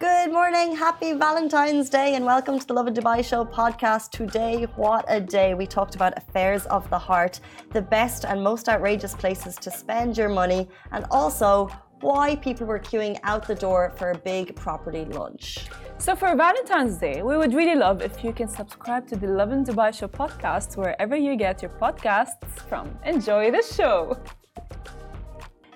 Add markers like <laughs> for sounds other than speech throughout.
Good morning, happy Valentine's Day, and welcome to the Love in Dubai Show podcast. Today, what a day! We talked about affairs of the heart, the best and most outrageous places to spend your money, and also why people were queuing out the door for a big property lunch. So, for Valentine's Day, we would really love if you can subscribe to the Love in Dubai Show podcast wherever you get your podcasts from. Enjoy the show!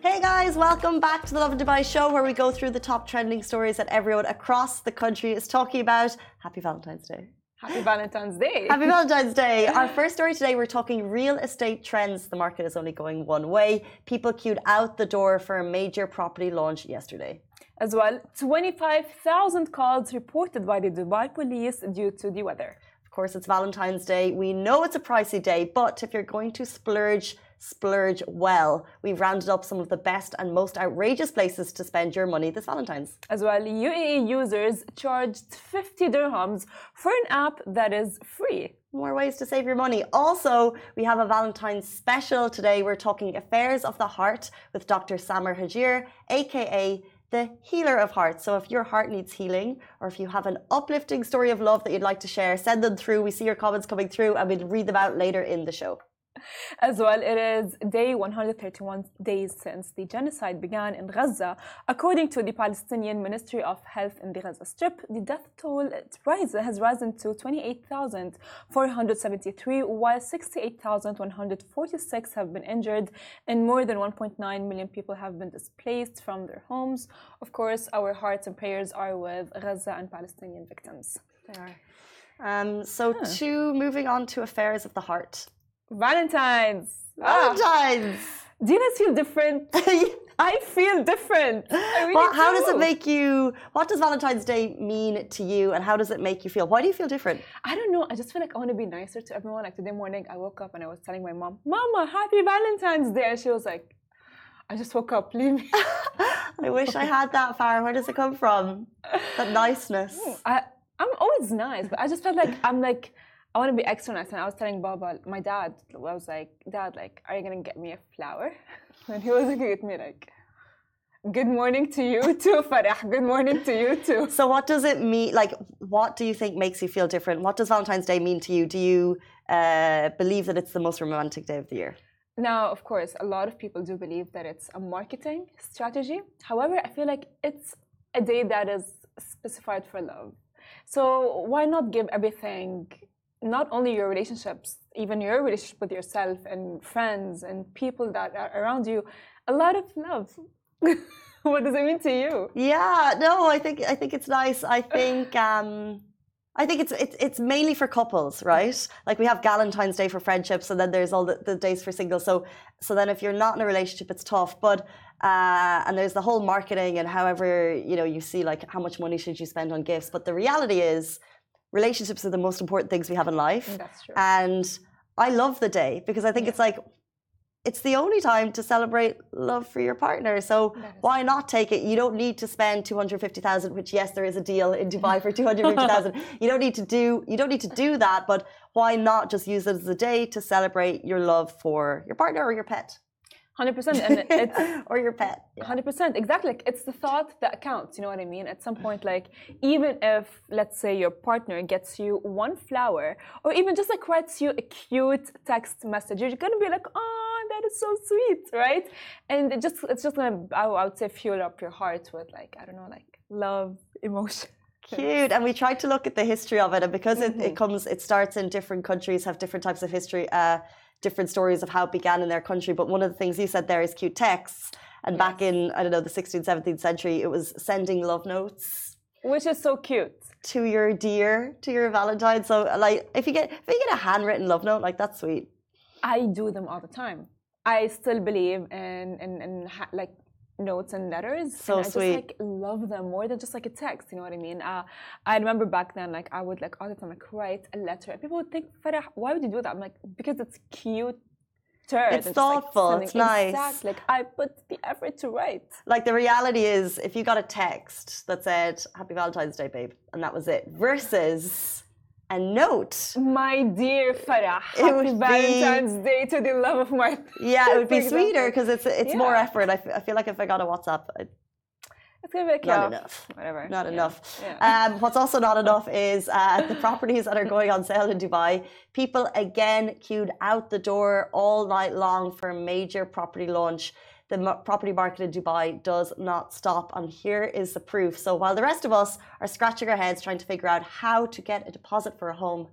Hey guys, welcome back to the Love and Dubai show where we go through the top trending stories that everyone across the country is talking about. Happy Valentine's Day. Happy Valentine's Day. Happy Valentine's <laughs> Day. Our first story today, we're talking real estate trends. The market is only going one way. People queued out the door for a major property launch yesterday. As well, 25,000 calls reported by the Dubai police due to the weather. Of course, it's Valentine's Day. We know it's a pricey day, but if you're going to splurge, splurge well. We've rounded up some of the best and most outrageous places to spend your money this Valentine's. As well, UAE users charged 50 dirhams for an app that is free. More ways to save your money. Also, we have a Valentine's special today. We're talking affairs of the heart with Dr. Samar Hajir, aka the healer of hearts. So if your heart needs healing or if you have an uplifting story of love that you'd like to share, send them through. We see your comments coming through and we'll read them out later in the show. As well, it is day 131 days since the genocide began in Gaza. According to the Palestinian Ministry of Health in the Gaza Strip, the death toll has risen to 28,473, while 68,146 have been injured, and more than 1.9 million people have been displaced from their homes. Of course, our hearts and prayers are with Gaza and Palestinian victims. They are. Um, so, huh. to moving on to affairs of the heart. Valentine's. Valentine's. Ah. Do you guys feel different? <laughs> I feel different. I really well, how do. does it make you? What does Valentine's Day mean to you, and how does it make you feel? Why do you feel different? I don't know. I just feel like I want to be nicer to everyone. Like today morning, I woke up and I was telling my mom, "Mama, happy Valentine's Day," and she was like, "I just woke up. Leave me." <laughs> I wish I had that far. Where does it come from? That niceness. <laughs> I, I'm always nice, but I just felt like I'm like I want to be extra nice. And I was telling Baba, my dad, I was like, Dad, like, are you going to get me a flower? <laughs> And he was looking at me like, Good morning to you too, Farah. Good morning to you too. So, what does it mean? Like, what do you think makes you feel different? What does Valentine's Day mean to you? Do you uh, believe that it's the most romantic day of the year? Now, of course, a lot of people do believe that it's a marketing strategy. However, I feel like it's a day that is specified for love. So, why not give everything not only your relationships, even your relationship with yourself and friends and people that are around you, a lot of love. <laughs> what does it mean to you? Yeah, no, I think I think it's nice. I think <laughs> um I think it's it's it's mainly for couples, right? Like we have Valentine's Day for friendships, and then there's all the, the days for singles. So so then if you're not in a relationship, it's tough. But uh, and there's the whole marketing and however you know you see like how much money should you spend on gifts. But the reality is relationships are the most important things we have in life. Mm, that's true. And I love the day because I think yeah. it's like it's the only time to celebrate love for your partner. So why not take it? You don't need to spend 250,000, which yes, there is a deal in <laughs> Dubai for 250,000. you don't need to do you don't need to do that, but why not just use it as a day to celebrate your love for your partner or your pet? Hundred percent, and <laughs> it's or your pet. Hundred percent, exactly. Like, it's the thought that counts. You know what I mean? At some point, like even if let's say your partner gets you one flower, or even just like writes you a cute text message, you're gonna be like, "Oh, that is so sweet," right? And it just it's just gonna I would say fuel up your heart with like I don't know, like love, emotion. Cute, and we tried to look at the history of it, and because mm -hmm. it, it comes, it starts in different countries, have different types of history. Uh, different stories of how it began in their country. But one of the things you said there is cute texts. And back in, I don't know, the 16th, 17th century, it was sending love notes. Which is so cute. To your dear, to your Valentine. So, uh, like, if you get if you get a handwritten love note, like that's sweet. I do them all the time. I still believe in in, in like notes and letters. So and I sweet. just like love them more than just like a text. You know what I mean? Uh, I remember back then, like I would like all the time like write a letter, and people would think, Farah, why would you do that? I'm like, because it's cute. It's thoughtful. Like, it's nice. Exactly. Like I put the effort to write. Like the reality is, if you got a text that said "Happy Valentine's Day, babe," and that was it, versus a note. My dear Farah, happy Valentine's be, Day to the love of my. Yeah, it would be <laughs> sweeter because it's it's yeah. more effort. I, I feel like if I got a WhatsApp, I'd... It's gonna be like, Not yeah, enough. whatever. Not Yeah. enough. Yeah. Um, what's also not <laughs> enough is uh, the properties that are going on sale in Dubai. People again queued out the door all night long for a major property launch. The property market in Dubai does not stop, and here is the proof. So while the rest of us are scratching our heads trying to figure out how to get a deposit for a home,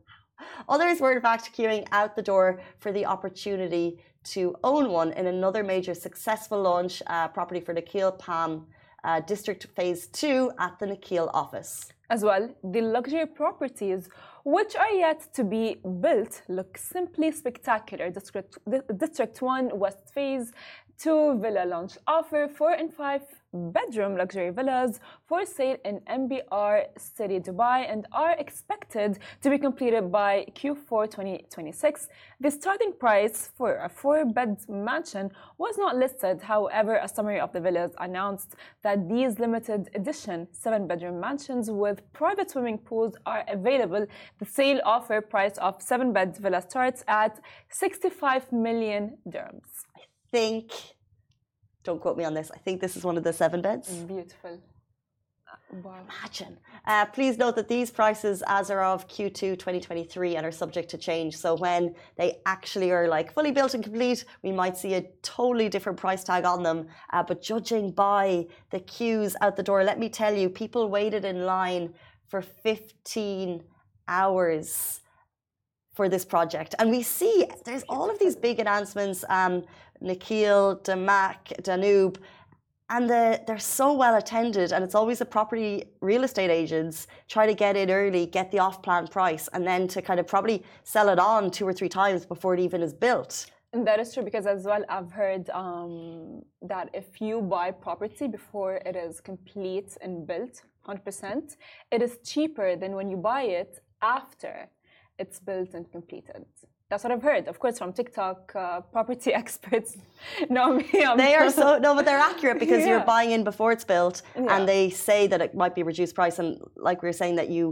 others were in fact queuing out the door for the opportunity to own one in another major successful launch uh, property for Nakheel Palm uh, District Phase 2 at the Nakheel office. As well, the luxury properties which are yet to be built look simply spectacular. District, District 1 West Phase 2 villa launch offer 4 and 5 bedroom luxury villas for sale in MBR City, Dubai, and are expected to be completed by Q4 2026. The starting price for a four bed mansion was not listed. However, a summary of the villas announced that these limited edition seven bedroom mansions with private swimming pools are available. The sale offer price of seven bed villa starts at 65 million dirhams. Think, don't quote me on this, I think this is one of the seven beds. Beautiful. Wow. Imagine. Uh, please note that these prices, as are of Q2 2023, and are subject to change. So when they actually are like fully built and complete, we might see a totally different price tag on them. Uh, but judging by the queues out the door, let me tell you, people waited in line for 15 hours for this project. And we see there's all of these big announcements, um, Nakheel, Damac, Danube, and the, they're so well attended. And it's always the property real estate agents try to get in early, get the off plan price, and then to kind of probably sell it on two or three times before it even is built. And that is true because as well I've heard um, that if you buy property before it is complete and built, 100%, it is cheaper than when you buy it after it's built and completed. That's what I've heard. Of course, from TikTok, uh, property <laughs> experts <laughs> know me. I'm They are <laughs> so no, but they're accurate because you're buying in before it's built, Yeah. and they say that it might be reduced price, and like we were saying that you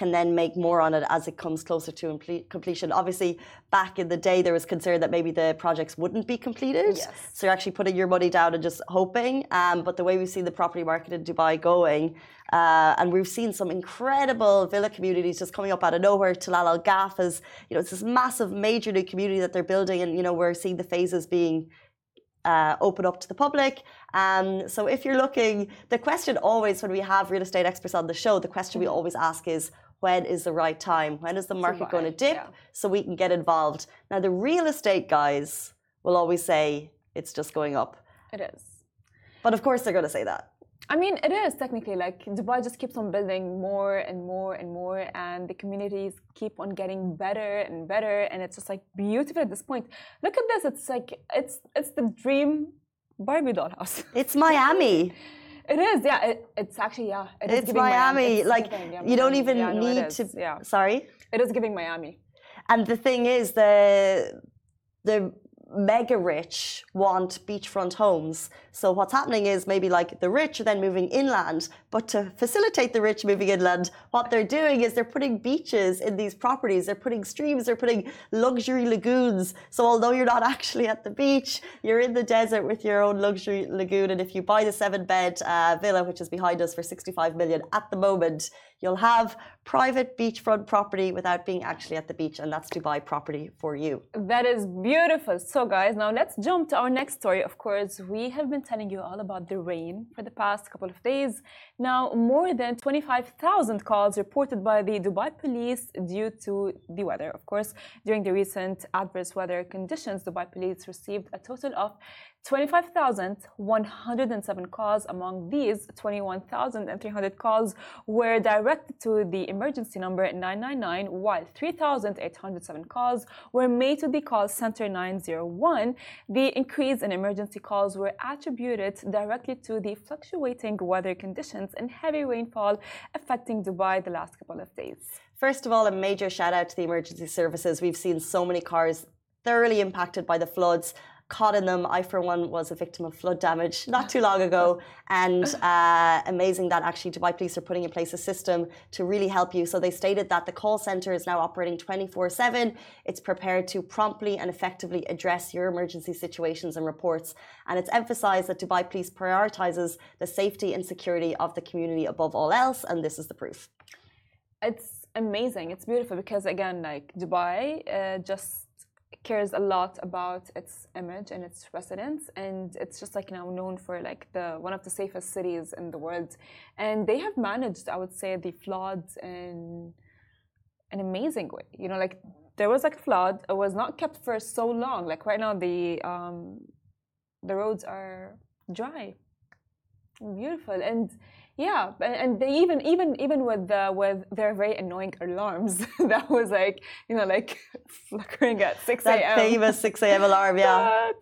can then make more on it as it comes closer to completion. Obviously, back in the day, there was concern that maybe the projects wouldn't be completed, Yes. so you're actually putting your money down and just hoping. Um, but the way we see the property market in Dubai going. Uh, and we've seen some incredible villa communities just coming up out of nowhere. Tilal Al Ghaf is, you know, it's this massive, major new community that they're building, and you know, we're seeing the phases being uh, open up to the public. Um, so if you're looking, the question always when we have real estate experts on the show, the question we always ask is when is the right time? When is the market going to dip yeah. so we can get involved? Now the real estate guys will always say it's just going up, It is. but of course they're going to say that. I mean, it is technically like Dubai just keeps on building more and more and more, and the communities keep on getting better and better, and it's just like beautiful at this point. Look at this; it's like it's it's the dream Barbie doll house. <laughs> It's Miami. It is, yeah. It, it's actually, yeah. It is It's giving Miami. It's Like giving, yeah, you don't even Yeah, need is, to. Yeah, Sorry. it is giving Miami. And the thing is, the the mega rich want beachfront homes. So what's happening is maybe like the rich are then moving inland, but to facilitate the rich moving inland, what they're doing is they're putting beaches in these properties. They're putting streams. They're putting luxury lagoons. So although you're not <laughs> actually at the beach, you're in the desert with your own luxury lagoon. And if you buy the seven-bed uh, villa, which is behind us for 65 million at the moment, you'll have private beachfront property without being actually at the beach, and that's Dubai property for you. That is beautiful. So, guys, now let's jump to our next story. Of course, we have been telling you all about the rain for the past couple of days. Now, more than 25,000 calls reported by the Dubai police due to the weather. Of course, during the recent adverse weather conditions, Dubai police received a total of 25,107 calls. Among these, 21,300 calls were directed to the emergency number 999, while 3,807 calls were made to the call center 901. The increase in emergency calls were attributed directly to the fluctuating weather conditions and heavy rainfall affecting Dubai the last couple of days. First of all, a major shout out to the emergency services. We've seen so many cars thoroughly impacted by the floods. Caught in them. I, for one, was a victim of flood damage not too long ago. And uh, amazing that actually Dubai Police are putting in place a system to really help you. So they stated that the call center is now operating 24 7. It's prepared to promptly and effectively address your emergency situations and reports. And it's emphasized that Dubai Police prioritizes the safety and security of the community above all else. And this is the proof. It's amazing. It's beautiful because, again, like Dubai uh, just cares a lot about its image and its residents and it's just like now known for like the one of the safest cities in the world. And they have managed i would say the floods in an amazing way. You know like there was like a flood. It was not kept for so long. Like right now the um the roads are dry beautiful. And yeah, and they even even even with the with their very annoying alarms <laughs> that was like you know like <laughs> flickering at six a.m. That famous six a.m. alarm, yeah.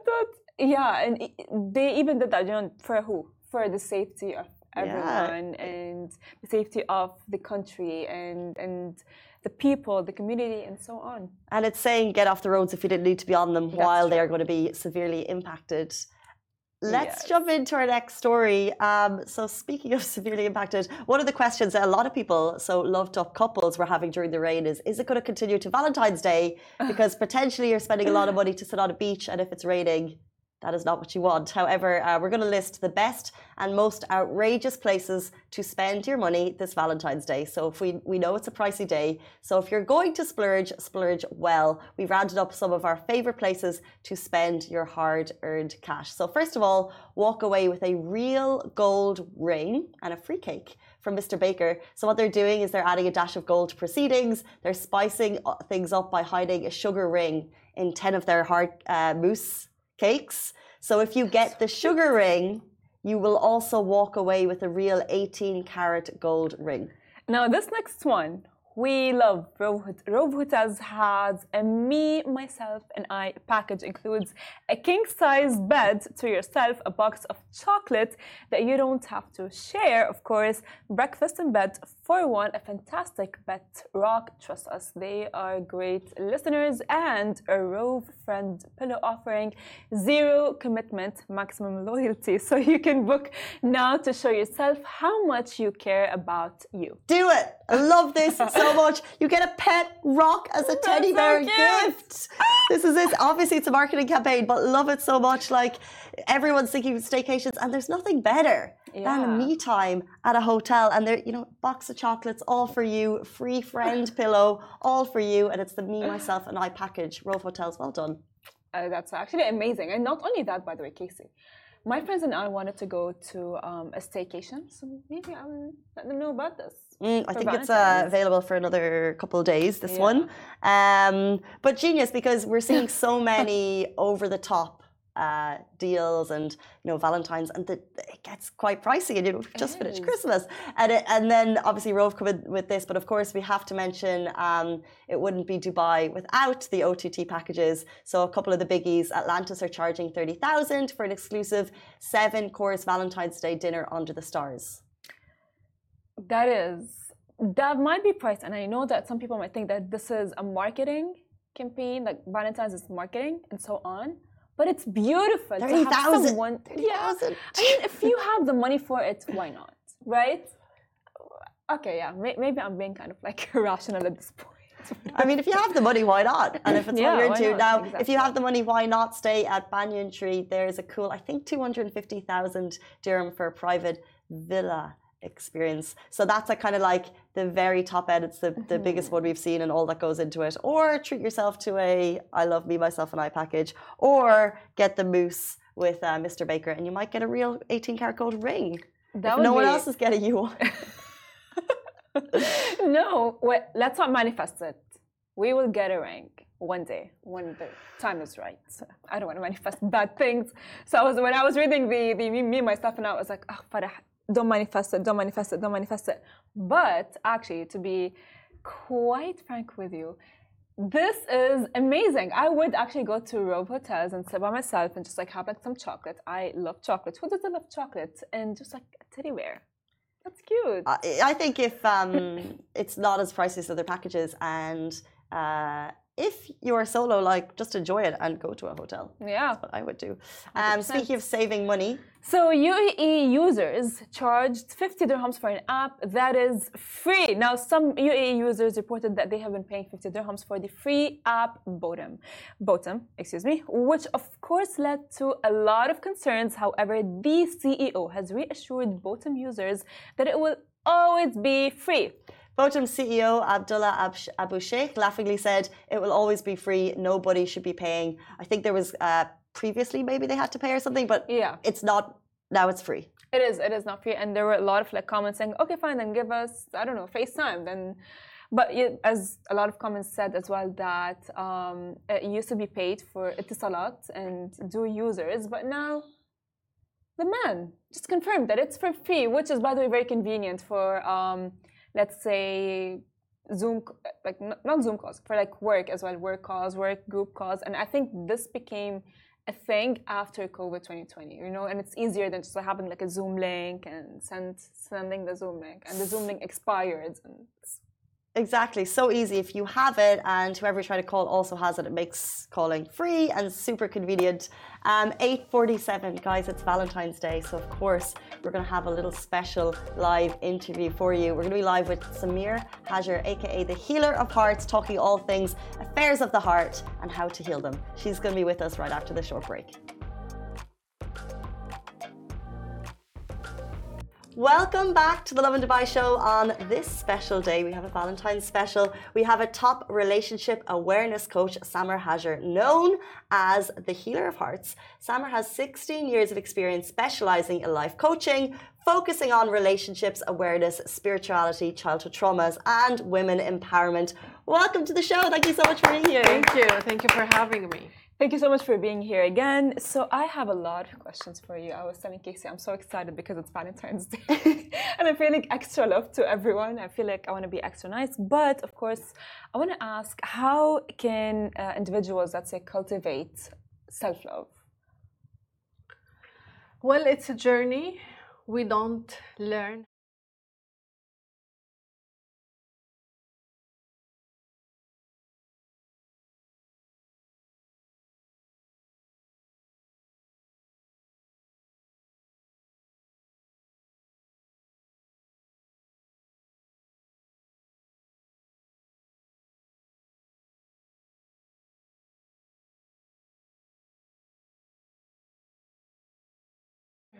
<laughs> yeah, and they even did that, you know, for who? For the safety of everyone yeah. and the safety of the country and and the people, the community, and so on. And it's saying get off the roads if you didn't need to be on them That's while they are going to be severely impacted. Let's yes. jump into our next story. Um, so, speaking of <laughs> severely impacted, one of the questions that a lot of people, so loved up couples, were having during the rain is: Is it going to continue to Valentine's Day? <laughs> Because potentially you're spending a lot of money to sit on a beach, and if it's raining, that is not what you want. However, uh, we're going to list the best and most outrageous places to spend your money this Valentine's Day. So if we, we know it's a pricey day, so if you're going to splurge, splurge well. We've rounded up some of our favorite places to spend your hard-earned cash. So first of all, walk away with a real gold ring and a free cake from Mr. Baker. So what they're doing is they're adding a dash of gold to proceedings. They're spicing uh, things up by hiding a sugar ring in 10 of their hard uh, mousse cakes. So if you get the sugar ring, you will also walk away with a real 18 karat gold ring. Now, this next one, we love Rove, Rove Hotels has a me, myself, and I package includes a king size bed to yourself, a box of chocolate that you don't have to share, of course, breakfast in bed for one, a fantastic bet rock. Trust us, they are great listeners, and a Rove friend pillow offering zero commitment, maximum loyalty. <laughs> So you can book now to show yourself how much you care about you. Do it! I love this. <laughs> So much. <laughs> You get a pet rock as a teddy bear so gift. This is it. Obviously, it's a marketing campaign, but love it so much. Like everyone's thinking staycations, and there's nothing better yeah. than a me time at a hotel. And there, you know, box of chocolates, all for you, free friend <laughs> pillow, all for you, and it's the me, myself, and I package. Rove Hotels, well done. Uh, that's actually amazing. And not only that, by the way, Casey my friends and I wanted to go to um, a staycation, so maybe I'll let them know about this. Mm, I think it's uh, available for another couple of days, this yeah. one. Um, but genius because we're seeing so <laughs> many over the top uh, deals and you know Valentine's, and the, it gets quite pricey. And you know, we've just finished is. Christmas, and it, and then obviously Rove come with this, but of course we have to mention um, it wouldn't be Dubai without the OTT packages. So a couple of the biggies, Atlantis are charging thirty thousand for an exclusive seven course Valentine's Day dinner under the stars. That is, that might be priced. And I know that some people might think that this is a marketing campaign, like Valentine's is marketing and so on. But it's beautiful 30, to have 000, someone. 30, yeah. 000. I mean, if you have the money for it, why not? Right? Okay, yeah. Maybe I'm being kind of like <laughs> irrational at this point. I mean, if you have the money, why not? And if it's <laughs> yeah, what you're into now, exactly. if you have the money, why not stay at Banyan Tree? There's a cool, I think, 250,000 dirham for a private villa experience. So that's a kind of like the very top end. It's the, the mm-hmm. biggest one we've seen and all that goes into it. Or treat yourself to a I love me, myself, and I package. Or get the mousse with uh, Mr. Baker and you might get a real 18 karat gold ring. That no be... one else is getting you one. <laughs> no, wait, let's not manifest it. We will get a ring one day when the time is right. I don't want to manifest bad things. So I was when I was reading the, the me, me myself and I was like, oh, Farah, don't manifest it, don't manifest it, don't manifest it. But actually, to be quite frank with you, this is amazing. I would actually go to Rove Hotels and sit by myself and just like have like some chocolate. I love chocolate. Who doesn't love chocolate? And just like teddy bear. That's cute. I think if um, <laughs> it's not as pricey as other packages and uh, if you are solo, like just enjoy it and go to a hotel. Yeah. That's what I would do. Um, speaking of saving money, So UAE users charged 50 dirhams for an app that is free. Now, some UAE users reported that they have been paying 50 dirhams for the free app Botim, Botim, excuse me, which of course led to a lot of concerns. However, the CEO has reassured Botim users that it will always be free. Botim CEO Abdullah Abu Sheikh laughingly said it will always be free. Nobody should be paying. I think there was uh, previously maybe they had to pay or something, but Yeah. it's not. Now it's free. It is. It is not free, and there were a lot of like comments saying, "Okay, fine, then give us I don't know FaceTime." Then, but it, as a lot of comments said as well that um, it used to be paid for Etisalat and du users, but now the man just confirmed that it's for free, which is by the way very convenient for um, let's say Zoom, like not Zoom calls, for like work as well, work calls, work group calls, and I think this became a thing after COVID 2020, you know, and it's easier than just having like a Zoom link and send sending the Zoom link, and the Zoom link expired, and it's, Exactly. So easy. If you have it and whoever you try to call also has it, it makes calling free and super convenient. Um, 847, guys, it's Valentine's Day. So, of course, we're going to have a little special live interview for you. We're going to be live with Samar Hajir, aka the Healer of Hearts, talking all things affairs of the heart and how to heal them. She's going to be with us right after the short break. Welcome back to the Love and Dubai show on this special day. We have a Valentine's special. We have a top relationship awareness coach, Samar Hajir, known as the Healer of Hearts. Samar has 16 years of experience specializing in life coaching, focusing on relationships awareness, spirituality, childhood traumas, and women empowerment. Welcome to the show. Thank you so much for being here. Thank you. Thank you for having me. Thank you so much for being here again. So I have a lot of questions for you. I was telling Casey I'm so excited because it's Valentine's <laughs> Day, and I'm feeling extra love to everyone. I feel like I want to be extra nice, but of course, I want to ask: How can uh, individuals, let's say, cultivate self-love? Well, it's a journey. We don't learn.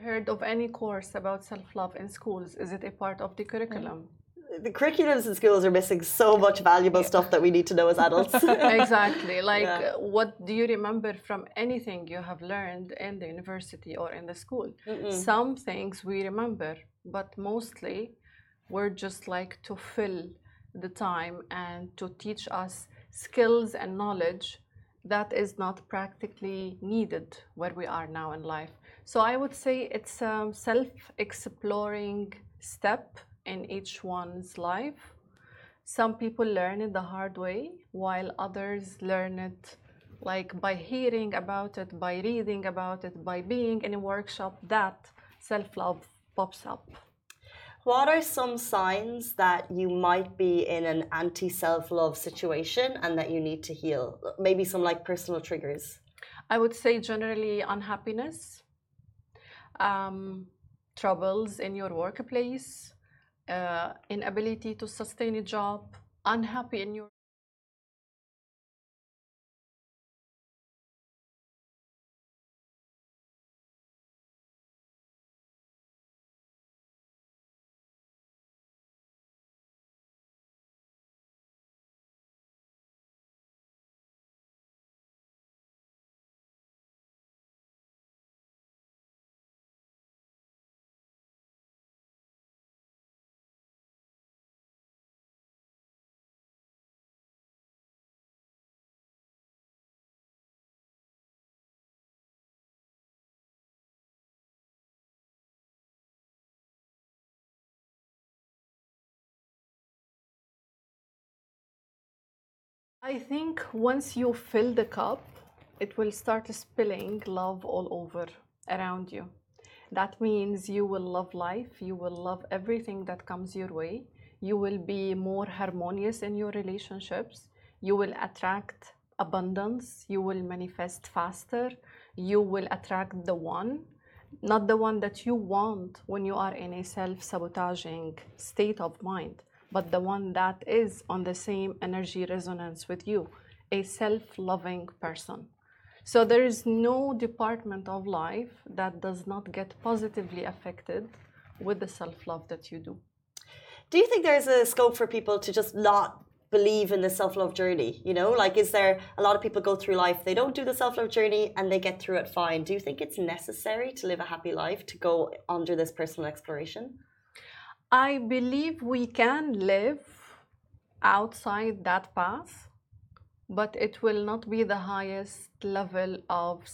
Heard of any course about self-love in schools? Is it a part of the curriculum? The curriculums in schools are missing so much valuable stuff that we need to know as adults. <laughs> exactly. <laughs> Like, Yeah. what do you remember from anything you have learned in the university or in the school? Some things we remember, but mostly we're just like to fill the time and to teach us skills and knowledge that is not practically needed where we are now in life. So I would say it's a self exploring step in each one's life. Some people learn it the hard way, while others learn it like by hearing about it, by reading about it, by being in a workshop that self love pops up. What are some signs that you might be in an anti self love situation and that you need to heal? Maybe some like personal triggers. I would say generally unhappiness, um, troubles in your workplace, uh, inability to sustain a job, unhappy in your I think once you fill the cup, it will start spilling love all over around you. That means you will love life, you will love everything that comes your way, you will be more harmonious in your relationships, you will attract abundance, you will manifest faster, you will attract the one, not the one that you want when you are in a self sabotaging state of mind, but the one that is on the same energy resonance with you, a self loving person. So there is no department of life that does not get positively affected with the self love that you do. Do you think there's a scope for people to just not believe in the self love journey? You know, like is there a lot of people go through life, they don't do the self love journey and they get through it fine. Do you think it's necessary to live a happy life to go under this personal exploration? I believe we can live outside that path, but it will not be the highest level of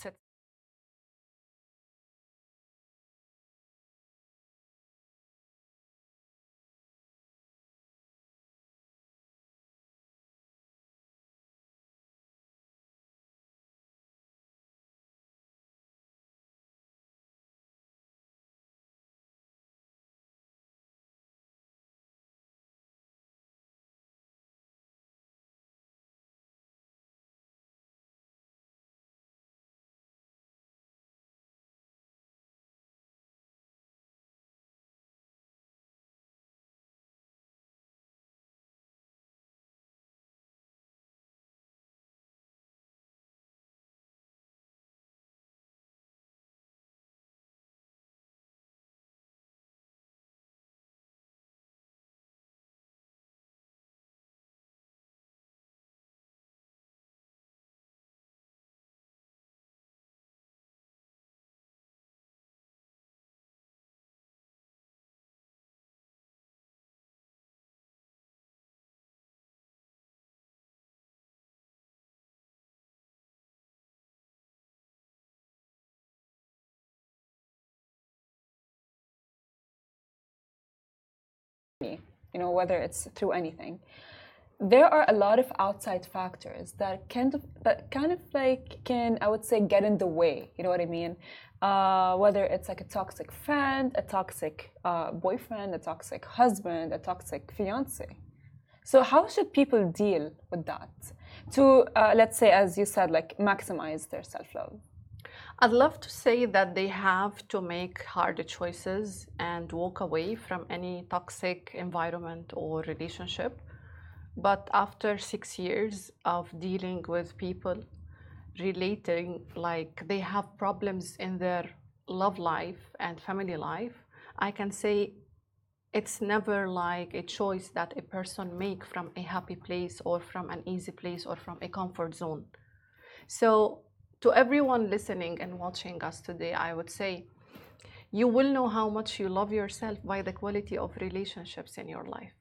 you know, whether it's through anything. There are a lot of outside factors that kind of that kind of like can I would say get in the way. You know what I mean? Uh, whether it's like a toxic friend, a toxic uh, boyfriend, a toxic husband, a toxic fiance. So how should people deal with that? To uh, let's say, as you said, like maximize their self-love. I'd love to say that they have to make harder choices and walk away from any toxic environment or relationship. But after six years of dealing with people relating, like they have problems in their love life and family life, I can say it's never like a choice that a person make from a happy place or from an easy place or from a comfort zone. So to everyone listening and watching us today, I would say you will know how much you love yourself by the quality of relationships in your life.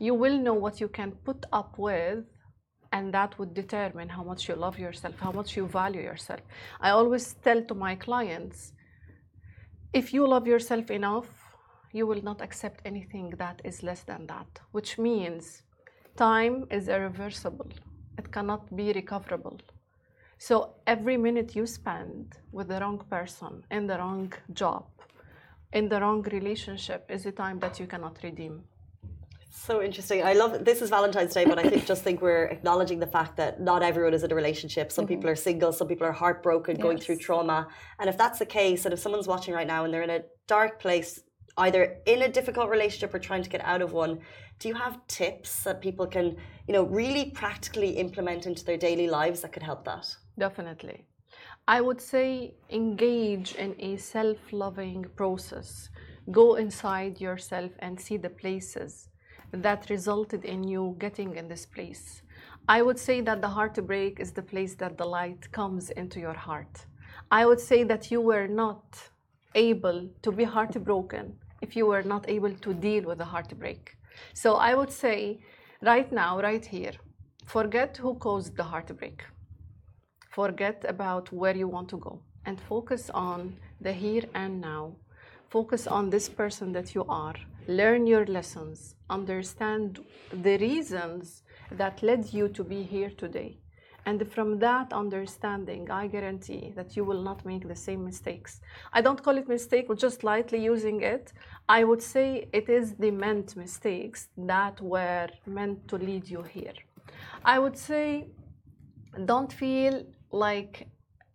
You will know what you can put up with, and that would determine how much you love yourself, how much you value yourself. I always tell to my clients if you love yourself enough, you will not accept anything that is less than that, which means time is irreversible, it cannot be recoverable so every minute you spend with the wrong person, in the wrong job, in the wrong relationship is a time that you cannot redeem. So interesting. I love this is Valentine's Day, but I think just think we're acknowledging the fact that not everyone is in a relationship. Some mm-hmm. people are single, some people are heartbroken, yes. going through trauma. And if that's the case, and if someone's watching right now and they're in a dark place, either in a difficult relationship or trying to get out of one, do you have tips that people can, you know, really practically implement into their daily lives that could help that? Definitely. I would say engage in a self loving process. Go inside yourself and see the places that resulted in you getting in this place. I would say that the heartbreak is the place that the light comes into your heart. I would say that you were not able to be heartbroken if you were not able to deal with the heartbreak. So I would say, right now, right here, forget who caused the heartbreak forget about where you want to go and focus on the here and now. Focus on this person that you are. Learn your lessons. Understand the reasons that led you to be here today. And from that understanding, I guarantee that you will not make the same mistakes. I don't call it mistake, but just lightly using it. I would say it is the meant mistakes that were meant to lead you here. I would say don't feel like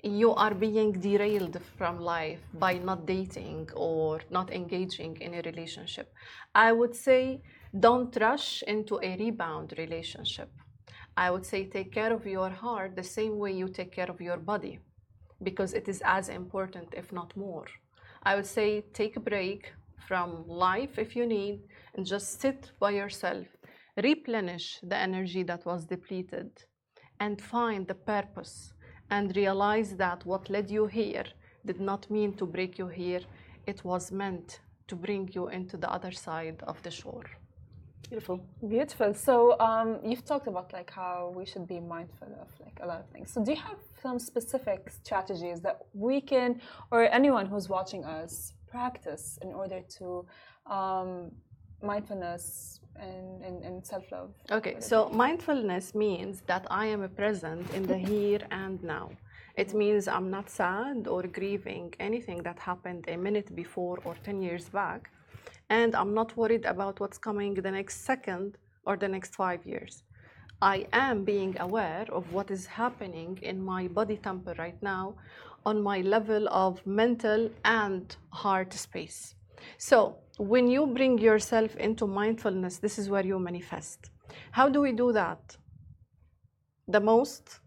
you are being derailed from life by not dating or not engaging in a relationship. I would say don't rush into a rebound relationship. I would say take care of your heart the same way you take care of your body because it is as important, if not more. I would say take a break from life if you need and just sit by yourself, replenish the energy that was depleted, and find the purpose and realize that what led you here did not mean to break you here, it was meant to bring you into the other side of the shore. Beautiful. Beautiful. So um, you've talked about like how we should be mindful of like a lot of things. So do you have some specific strategies that we can, or anyone who's watching us, practice in order to um, mindfulness and, and, and self-love? Okay, so mindfulness means that I am present in the here and now. It means I'm not sad or grieving anything that happened a minute before or 10 years back and I'm not worried about what's coming the next second or the next five years. I am being aware of what is happening in my body temper right now on my level of mental and heart space. So, when you bring yourself into mindfulness, this is where you manifest. How do we do that? The most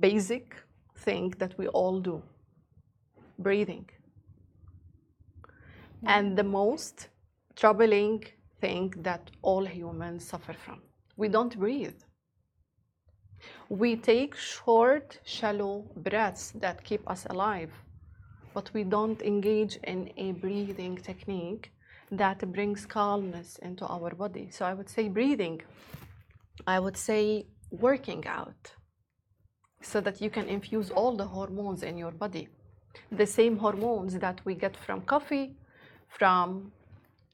basic thing that we all do breathing and the mm. most troubling thing that all humans suffer from. We don't breathe. We take short, shallow breaths that keep us alive, but we don't engage in a breathing technique that brings calmness into our body. So I would say breathing. I would say working out so that you can infuse all the hormones in your body. The same hormones that we get from coffee, from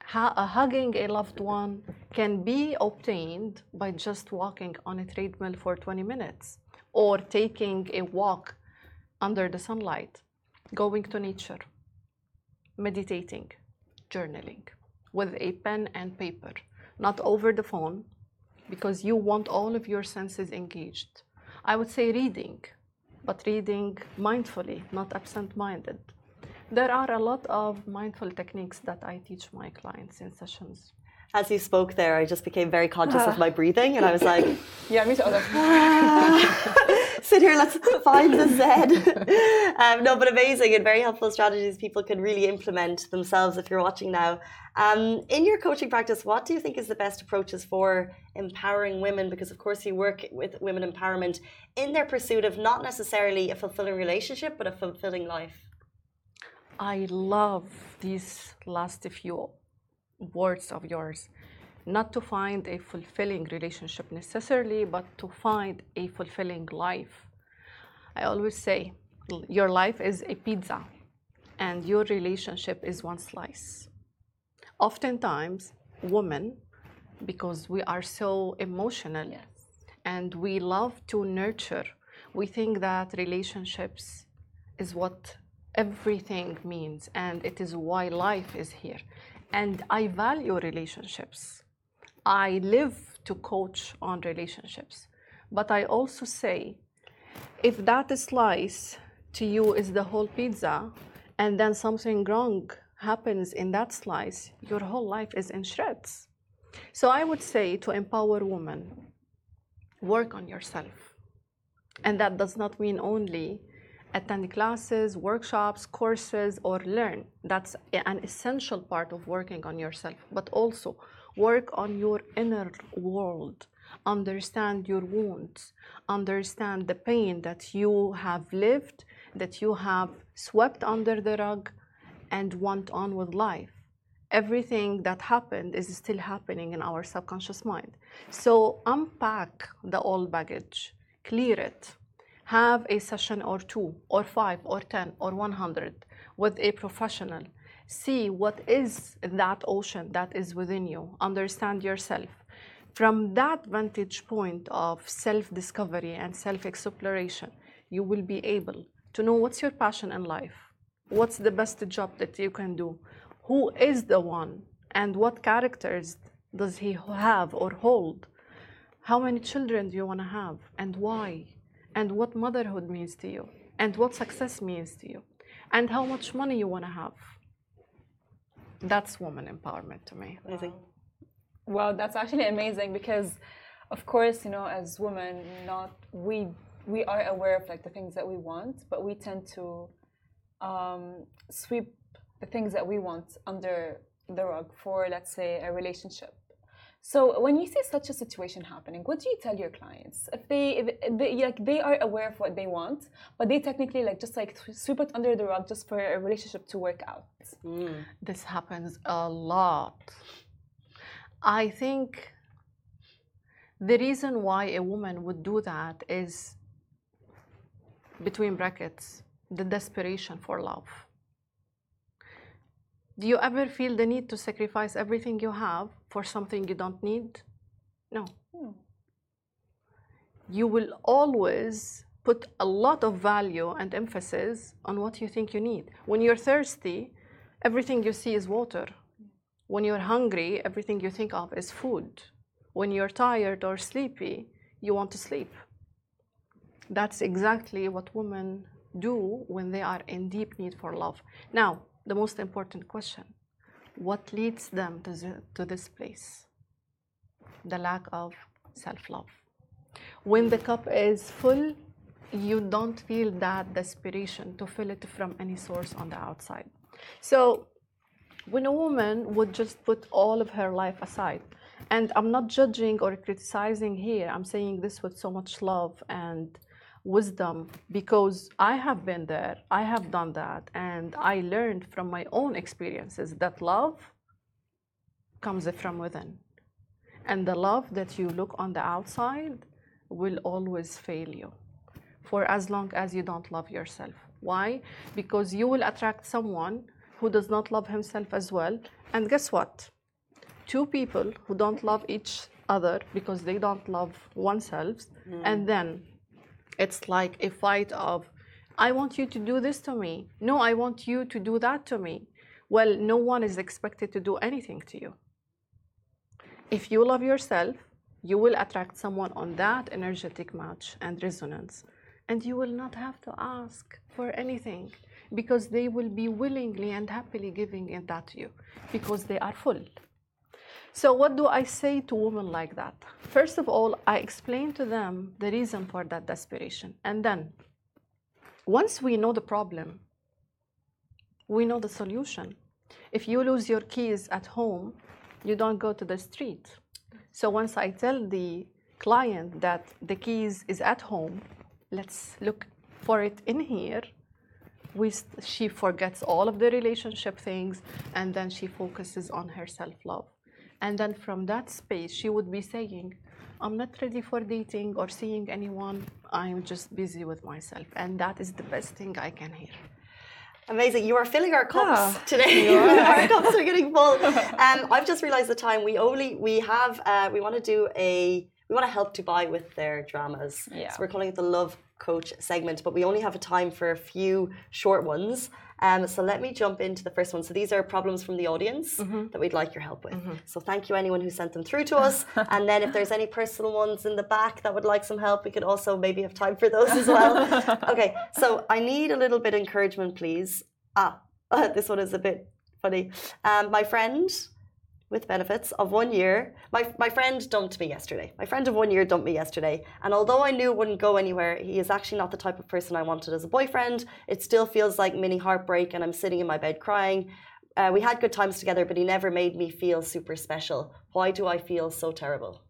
hugging a loved one can be obtained by just walking on a treadmill for 20 minutes or taking a walk under the sunlight, going to nature, meditating, journaling with a pen and paper, not over the phone, because you want all of your senses engaged. I would say reading, but reading mindfully, not absent minded. There are a lot of mindful techniques that I teach my clients in sessions. As you spoke there, I just became very conscious of <laughs> my breathing, and I was like, <laughs> "Yeah, me too." <laughs> Sit here, let's find the Zen. um, no, but amazing and very helpful strategies people can really implement themselves if you're watching now. Um, in your coaching practice, what do you think is the best approaches for empowering women? Because, of course, you work with women empowerment in their pursuit of not necessarily a fulfilling relationship, but a fulfilling life. I love these last few words of yours. Not to find a fulfilling relationship necessarily, but to find a fulfilling life. I always say your life is a pizza and your relationship is one slice. Oftentimes, women, because we are so emotional yes. and we love to nurture, we think that relationships is what everything means and it is why life is here. And I value relationships. I live to coach on relationships. But I also say if that slice to you is the whole pizza and then something wrong happens in that slice, your whole life is in shreds. So I would say to empower women, work on yourself. And that does not mean only attend classes, workshops, courses, or learn. That's an essential part of working on yourself, but also work on your inner world. Understand your wounds, understand the pain that you have lived, that you have swept under the rug, and went on with life. Everything that happened is still happening in our subconscious mind. So unpack the old baggage, clear it, have a session or two or five or 10 or 100 with a professional. See what is that ocean that is within you. Understand yourself. From that vantage point of self discovery and self exploration, you will be able to know what's your passion in life, what's the best job that you can do, who is the one, and what characters does he have or hold How many children do you want to have and why? And what motherhood means to you? And what success means to you? And how much money you want to have? That's woman empowerment to me. Amazing. Well, that's actually amazing because, of course, you know, as women, not we we are aware of like the things that we want, but we tend to um, sweep the things that we want under the rug for, let's say, a relationship. So when you see such a situation happening, what do you tell your clients? If they, if they like they are aware of what they want, but they technically like just like sweep it under the rug just for a relationship to work out. Mm. This happens a lot. I think the reason why a woman would do that is between brackets the desperation for love. Do you ever feel the need to sacrifice everything you have for something you don't need? No. Hmm. You will always put a lot of value and emphasis on what you think you need. When you're thirsty, everything you see is water. When you're hungry, everything you think of is food. When you're tired or sleepy, you want to sleep. That's exactly what women do when they are in deep need for love. Now, the most important question what leads them to, the, to this place? The lack of self love. When the cup is full, you don't feel that desperation to fill it from any source on the outside. So, when a woman would just put all of her life aside, and I'm not judging or criticizing here, I'm saying this with so much love and wisdom because I have been there, I have done that, and I learned from my own experiences that love comes from within. And the love that you look on the outside will always fail you for as long as you don't love yourself. Why? Because you will attract someone who does not love himself as well. And guess what? Two people who don't love each other because they don't love oneself, mm. and then it's like a fight of, I want you to do this to me. No, I want you to do that to me. Well, no one is expected to do anything to you. If you love yourself, you will attract someone on that energetic match and resonance. And you will not have to ask for anything because they will be willingly and happily giving it that to you because they are full. So, what do I say to women like that? First of all, I explain to them the reason for that desperation. And then, once we know the problem, we know the solution. If you lose your keys at home, you don't go to the street. So, once I tell the client that the keys is at home, let's look for it in here. We, she forgets all of the relationship things and then she focuses on her self love. And then from that space, she would be saying, I'm not ready for dating or seeing anyone. I'm just busy with myself. And that is the best thing I can hear. Amazing. You are filling our cups Ah, today. <laughs> our cups are getting full. Um, I've just realized the time. We only we have uh, we want to do a we want to help Dubai with their dramas. Yeah. So we're calling it the Love Coach segment, but we only have a time for a few short ones. Um, so let me jump into the first one. So these are problems from the audience that we'd like your help with. So thank you anyone who sent them through to us. <laughs> and then if there's any personal ones in the back that would like some help, we could also maybe have time for those as well. <laughs> okay, so I need a little bit of encouragement, please. Ah, <laughs> this one is a bit funny. Um, my friend with benefits of one year. My, my friend dumped me yesterday. My friend of one year dumped me yesterday. And although I knew it wouldn't go anywhere, he is actually not the type of person I wanted as a boyfriend. It still feels like mini heartbreak, and I'm sitting in my bed crying. Uh, we had good times together, but he never made me feel super special. Why do I feel so terrible?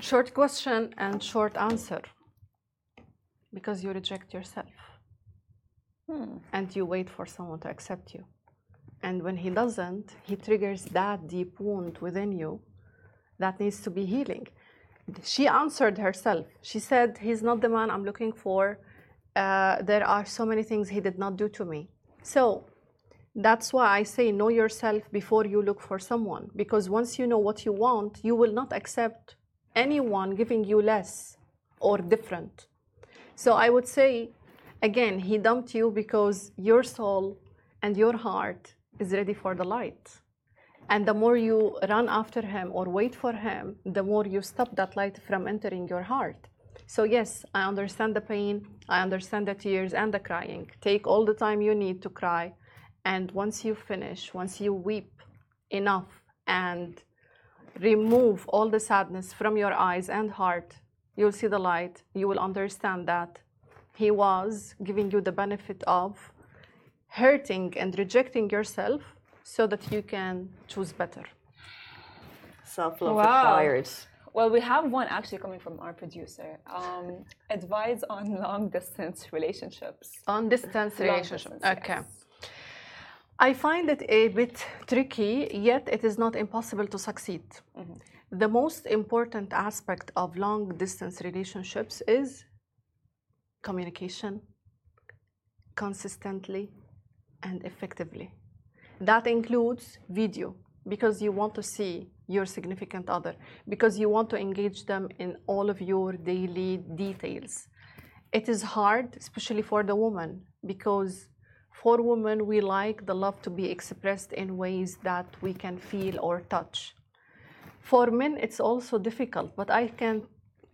Short question and short answer. Because you reject yourself. And you wait for someone to accept you. And when he doesn't, he triggers that deep wound within you that needs to be healing. She answered herself. She said, He's not the man I'm looking for. Uh, there are so many things he did not do to me. So that's why I say know yourself before you look for someone. Because once you know what you want, you will not accept anyone giving you less or different. So I would say, again, he dumped you because your soul and your heart is ready for the light. And the more you run after him or wait for him, the more you stop that light from entering your heart. So, yes, I understand the pain, I understand the tears and the crying. Take all the time you need to cry. And once you finish, once you weep enough and remove all the sadness from your eyes and heart, you'll see the light. You will understand that he was giving you the benefit of hurting and rejecting yourself so that you can choose better. Self love Wow. required. Well, we have one actually coming from our producer. Um, advice on long distance relationships. On distance relationships. distance, okay. yes. I find it a bit tricky, yet it is not impossible to succeed. The most important aspect of long distance relationships is communication consistently and effectively. That includes video because you want to see your significant other, because you want to engage them in all of your daily details. It is hard, especially for the woman, because for women, we like the love to be expressed in ways that we can feel or touch. For men, it's also difficult, but I can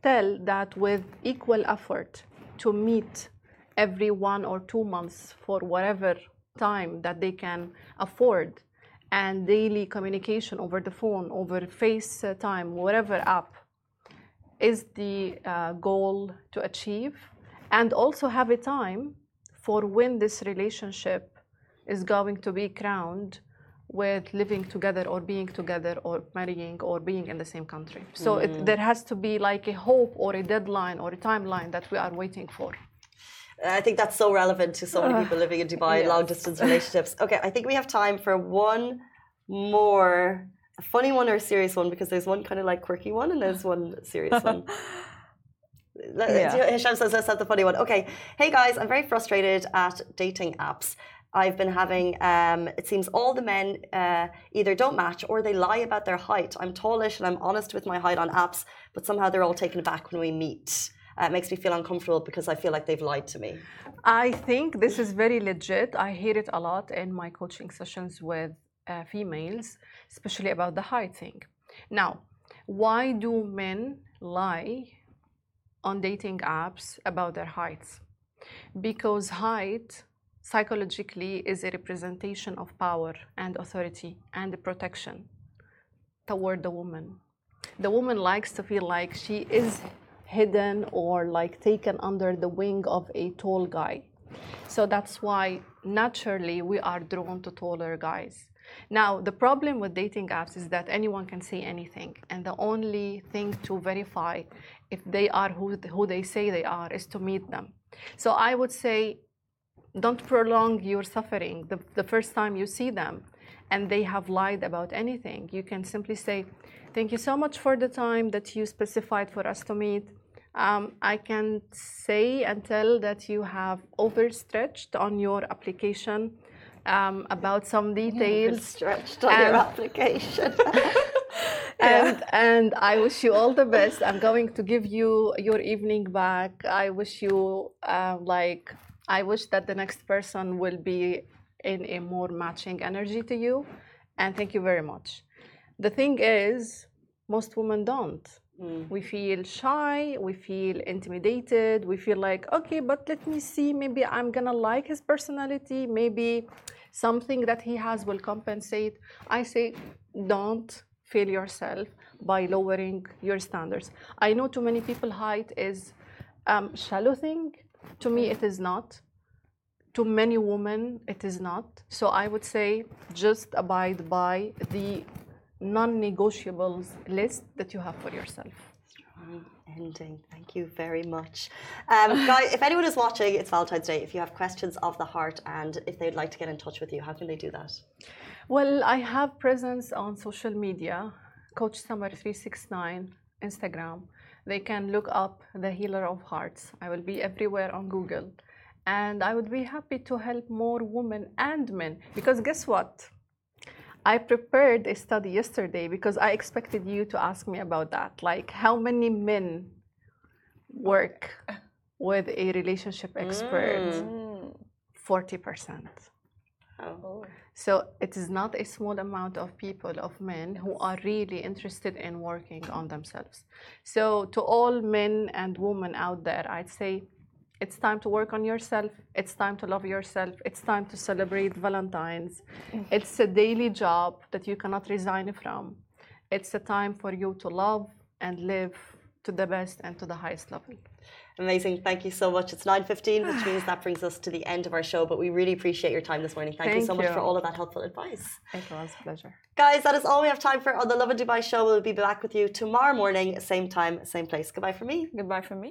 tell that with equal effort to meet every one or two months for whatever time that they can afford and daily communication over the phone, over FaceTime, whatever app is the uh, goal to achieve, and also have a time for when this relationship is going to be crowned with living together or being together or marrying or being in the same country. So it, there has to be like a hope or a deadline or a timeline that we are waiting for. I think that's so relevant to so many people living in Dubai, yes. long distance relationships. Okay, I think we have time for one more, a funny one or a serious one, because there's one kind of like quirky one and there's <laughs> one serious one. Let- Yeah. Hisham says, let's have the funny one. Okay. Hey guys, I'm very frustrated at dating apps. I've been having, um, it seems all the men uh, either don't match or they lie about their height. I'm tallish and I'm honest with my height on apps, but somehow they're all taken aback when we meet. Uh, it makes me feel uncomfortable because I feel like they've lied to me. I think this is very legit. I hear it a lot in my coaching sessions with uh, females, especially about the height thing. Now, why do men lie on dating apps about their heights? Because height psychologically is a representation of power and authority and protection toward the woman. The woman likes to feel like she is hidden or like taken under the wing of a tall guy. So that's why naturally we are drawn to taller guys. Now, the problem with dating apps is that anyone can say anything, and the only thing to verify if they are who, who they say they are is to meet them. So I would say don't prolong your suffering the, the first time you see them and they have lied about anything. You can simply say, Thank you so much for the time that you specified for us to meet. Um, I can say and tell that you have overstretched on your application um, about some details. Stretched on your application. <laughs> <laughs> and and I wish you all the best. I'm going to give you your evening back. I wish you uh, like I wish that the next person will be in a more matching energy to you, and thank you very much. The thing is, most women don't. We feel shy, we feel intimidated, we feel like, okay, but let me see, maybe I'm gonna like his personality, maybe something that he has will compensate. I say, don't fail yourself by lowering your standards. I know too many people height is um, shallow thing. To me, it is not. To many women, it is not. So I would say just abide by the non-negotiables list that you have for yourself. Strong ending. Thank you very much. Um, <laughs> guys, if anyone is watching, it's Valentine's Day. If you have questions of the heart and if they'd like to get in touch with you, how can they do that? Well, I have presence on social media, Coach Samar 369, Instagram. They can look up the Healer of Hearts. I will be everywhere on Google. And I would be happy to help more women and men. Because guess what? I prepared a study yesterday because I expected you to ask me about that. Like, how many men work <laughs> with a relationship expert? Mm. 40%. Oh. So it is not a small amount of people, of men, who are really interested in working on themselves. So to all men and women out there, I'd say it's time to work on yourself. It's time to love yourself. It's time to celebrate Valentine's. Mm-hmm. It's a daily job that you cannot resign from. It's a time for you to love and live to the best and to the highest level. Amazing. Thank you so much. It's 9.15, which means that brings us to the end of our show, but we really appreciate your time this morning. Thank, you Thank so much for all of that helpful advice. It was a pleasure. Guys, that is all we have time for on the Love and Dubai show. We'll be back with you tomorrow morning, same time, same place. Goodbye from me. Goodbye from me.